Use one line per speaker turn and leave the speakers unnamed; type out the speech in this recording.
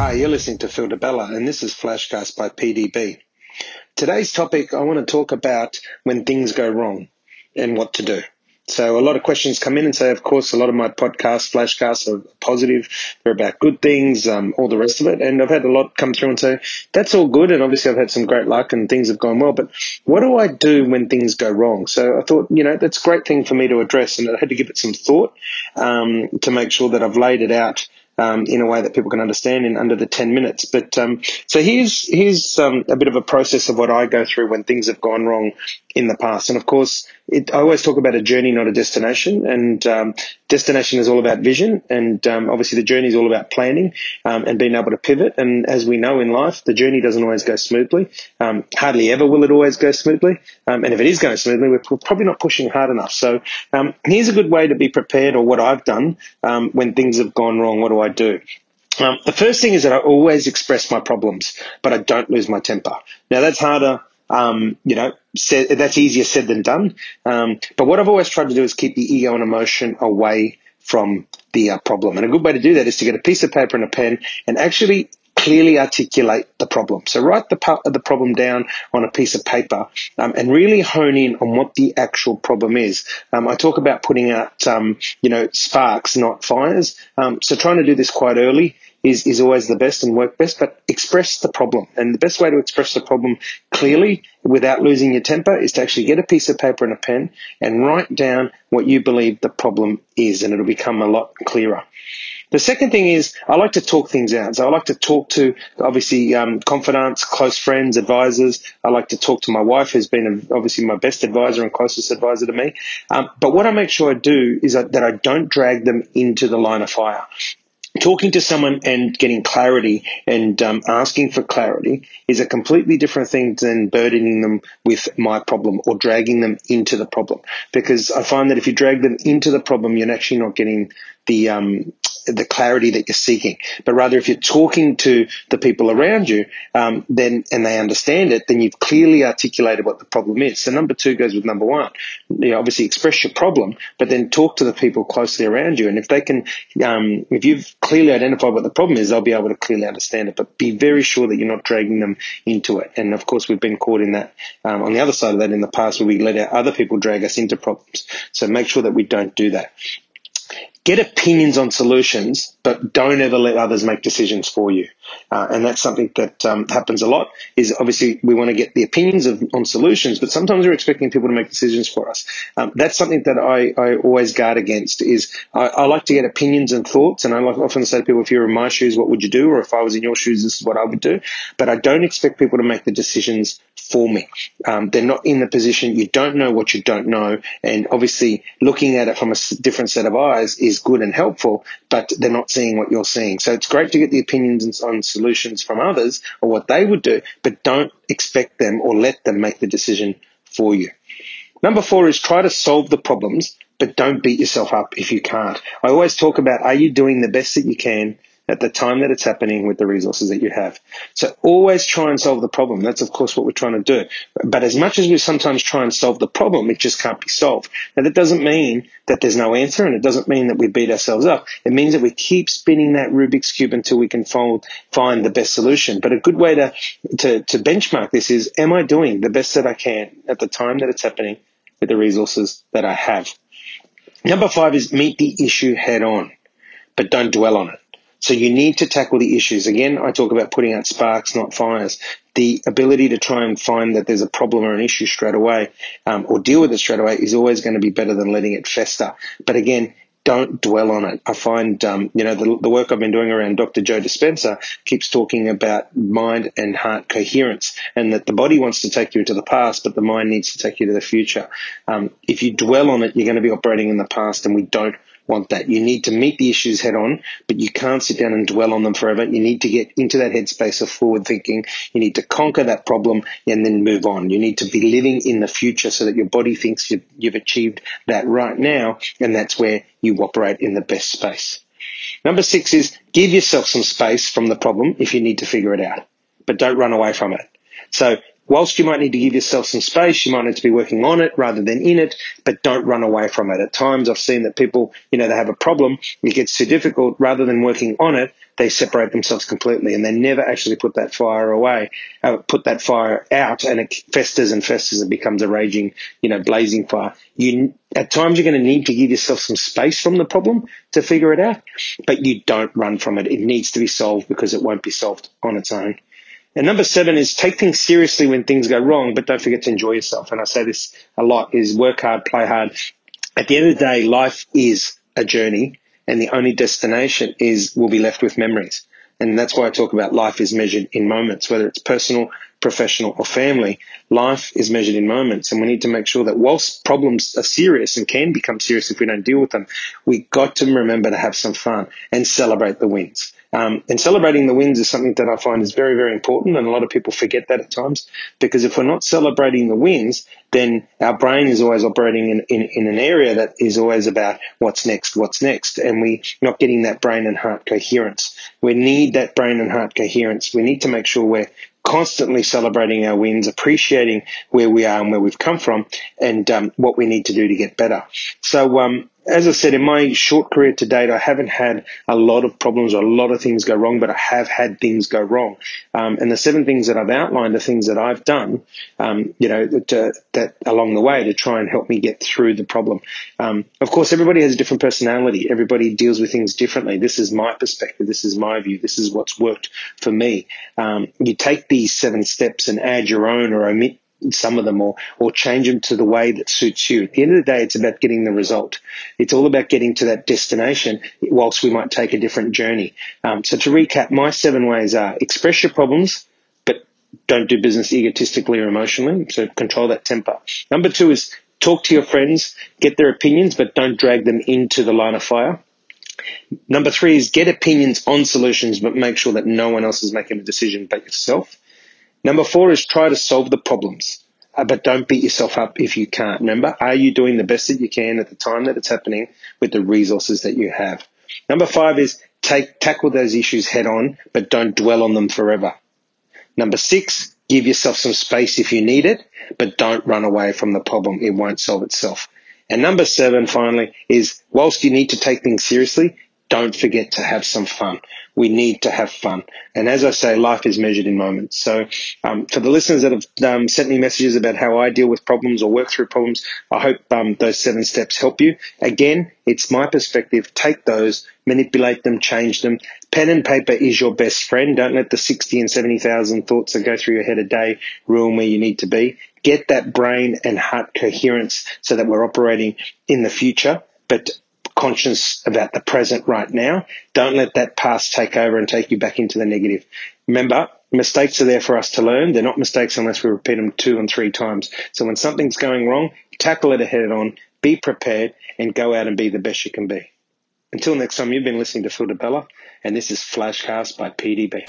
Hi, you're listening to Phil Di Bella, and this is Flashcast by PDB. Today's topic, I want to talk about when things go wrong and what to do. So a lot of questions come in and say, of course, a lot of my podcasts, flashcasts are positive. They're about good things, um, all the rest of it. And I've had a lot come through and say, that's all good. And obviously I've had some great luck and things have gone well. But what do I do when things go wrong? So I thought, you know, that's a great thing for me to address. And I had to give it some thought, um, to make sure that I've laid it out um, in a way that people can understand in under the 10 minutes. But um, so here's here's um, a bit of a process of what I go through when things have gone wrong in the past. And of course, it, I always talk about a journey, not a destination. And um, destination is all about vision, and um, obviously the journey is all about planning um, and being able to pivot. And as we know in life, the journey doesn't always go smoothly. Um, hardly ever will it always go smoothly. Um, and if it is going smoothly, we're probably not pushing hard enough. So um, here's a good way to be prepared, or what I've done when things have gone wrong. What do I do? The first thing is that I always express my problems, but I don't lose my temper. Now that's harder um, you know, said, that's easier said than done. Um, but what I've always tried to do is keep the ego and emotion away from the uh, problem. And a good way to do that is to get a piece of paper and a pen and actually clearly articulate the problem. So write the, the problem down on a piece of paper um, and really hone in on what the actual problem is. Um, I talk about putting out, um, you know, sparks, not fires. Um, so trying to do this quite early is, is always the best and work best, but express the problem. And the best way to express the problem clearly without losing your temper is to actually get a piece of paper and a pen and write down what you believe the problem is, and it'll become a lot clearer. The second thing is I like to talk things out. So I like to talk to obviously um, confidants, close friends, advisors. I like to talk to my wife, who's been obviously my best advisor and closest advisor to me. Um, but what I make sure I do is that, that I don't drag them into the line of fire talking to someone and getting clarity and um, asking for clarity is a completely different thing than burdening them with my problem or dragging them into the problem. Because I find that if you drag them into the problem, you're actually not getting the um, the clarity that you're seeking. But rather, if you're talking to the people around you, um, then and they understand it, then you've clearly articulated what the problem is. So number two goes with number one. You obviously express your problem, but then talk to the people closely around you. And if they can, um, if you've clearly identified what the problem is, they'll be able to clearly understand it. But be very sure that you're not dragging them into it. And of course, we've been caught in that um, on the other side of that in the past, where we let our other people drag us into problems. So make sure that we don't do that get opinions on solutions, but don't ever let others make decisions for you. Uh, and that's something that um, happens a lot. Is obviously we want to get the opinions of, on solutions, but sometimes we're expecting people to make decisions for us. Um, that's something that I, I always guard against. Is I, I, like to get opinions and thoughts, and I like often say to people, if you're in my shoes, what would you do? Or if I was in your shoes, this is what I would do. But I don't expect people to make the decisions for me. Um, they're not in the position. You don't know what you don't know, and obviously looking at it from a different set of eyes is good and helpful. But they're not seeing what you're seeing. So it's great to get the opinions on solutions from others or what they would do, but don't expect them or let them make the decision for you. Number four is try to solve the problems, but don't beat yourself up if you can't. I always talk about are you doing the best that you can at the time that it's happening with the resources that you have. So always try and solve the problem. That's of course what we're trying to do. But as much as we sometimes try and solve the problem, it just can't be solved. Now that doesn't mean that there's no answer and it doesn't mean that we beat ourselves up. It means that we keep spinning that Rubik's Cube until we can find, find the best solution. But a good way to, to, to benchmark this is, am I doing the best that I can at the time that it's happening with the resources that I have? Number five is meet the issue head on, but don't dwell on it. So you need to tackle the issues. Again, I talk about putting out sparks, not fires. The ability to try and find that there's a problem or an issue straight away, um, or deal with it straight away is always going to be better than letting it fester. But again, don't dwell on it. I find, um, you know, the, the, work I've been doing around Dr. Joe Dispenza keeps talking about mind and heart coherence and that the body wants to take you into the past, but the mind needs to take you to the future. Um, if you dwell on it, you're going to be operating in the past and we don't want that. You need to meet the issues head on, but you can't sit down and dwell on them forever. You need to get into that headspace of forward thinking. You need to conquer that problem and then move on. You need to be living in the future so that your body thinks you've, you've achieved that right now. And that's where you operate in the best space. Number six is give yourself some space from the problem if you need to figure it out, but don't run away from it. So whilst you might need to give yourself some space, you might need to be working on it rather than in it, but don't run away from it. At times I've seen that people, you know, they have a problem, it gets too difficult, rather than working on it, they separate themselves completely and they never actually put that fire away, uh, put that fire out and it festers and festers and becomes a raging, you know, blazing fire. You, at times you're going to need to give yourself some space from the problem to figure it out, but you don't run from it. It needs to be solved because it won't be solved on its own. And number seven is take things seriously when things go wrong, but don't forget to enjoy yourself. And I say this a lot is work hard, play hard. At the end of the day, life is a journey and the only destination is we'll be left with memories. And that's why I talk about life is measured in moments, whether it's personal, professional or family. Life is measured in moments. And we need to make sure that whilst problems are serious and can become serious if we don't deal with them, we got to remember to have some fun and celebrate the wins. Um, and celebrating the wins is something that I find is very, very important. And a lot of people forget that at times because if we're not celebrating the wins, then our brain is always operating in, in, in an area that is always about what's next, what's next. And we're not getting that brain and heart coherence. We need that brain and heart coherence. We need to make sure we're constantly celebrating our wins, appreciating where we are and where we've come from, and um, what we need to do to get better. So, um, as I said, in my short career to date, I haven't had a lot of problems or a lot of things go wrong, but I have had things go wrong. Um, and the seven things that I've outlined are things that I've done, um, you know, uh, that along the way to try and help me get through the problem. Um, of course, everybody has a different personality. Everybody deals with things differently. This is my perspective. This is my view. This is what's worked for me. Um, you take these seven steps and add your own or omit some of them or, or change them to the way that suits you. At the end of the day, it's about getting the result. It's all about getting to that destination whilst we might take a different journey. Um, so to recap, my seven ways are express your problems, but don't do business egotistically or emotionally. So control that temper. Number two is talk to your friends, get their opinions, but don't drag them into the line of fire. Number three is get opinions on solutions, but make sure that no one else is making a decision but yourself. Number four is try to solve the problems, uh, but don't beat yourself up if you can't. Remember, are you doing the best that you can at the time that it's happening with the resources that you have? Number five is take, tackle those issues head on, but don't dwell on them forever. Number six, give yourself some space if you need it, but don't run away from the problem. It won't solve itself. And number seven, finally, is whilst you need to take things seriously, don't forget to have some fun. We need to have fun. And as I say, life is measured in moments. So, um, for the listeners that have um, sent me messages about how I deal with problems or work through problems, I hope um, those seven steps help you. Again, it's my perspective. Take those, manipulate them, change them. Pen and paper is your best friend. Don't let the 60 and 70,000 thoughts that go through your head a day ruin where you need to be. Get that brain and heart coherence so that we're operating in the future. But conscious about the present right now. Don't let that past take over and take you back into the negative. Remember, mistakes are there for us to learn. They're not mistakes unless we repeat them two and three times. So when something's going wrong, tackle it head on, be prepared, and go out and be the best you can be. Until next time, you've been listening to Phil Di Bella, and this is Flashcast by PDB.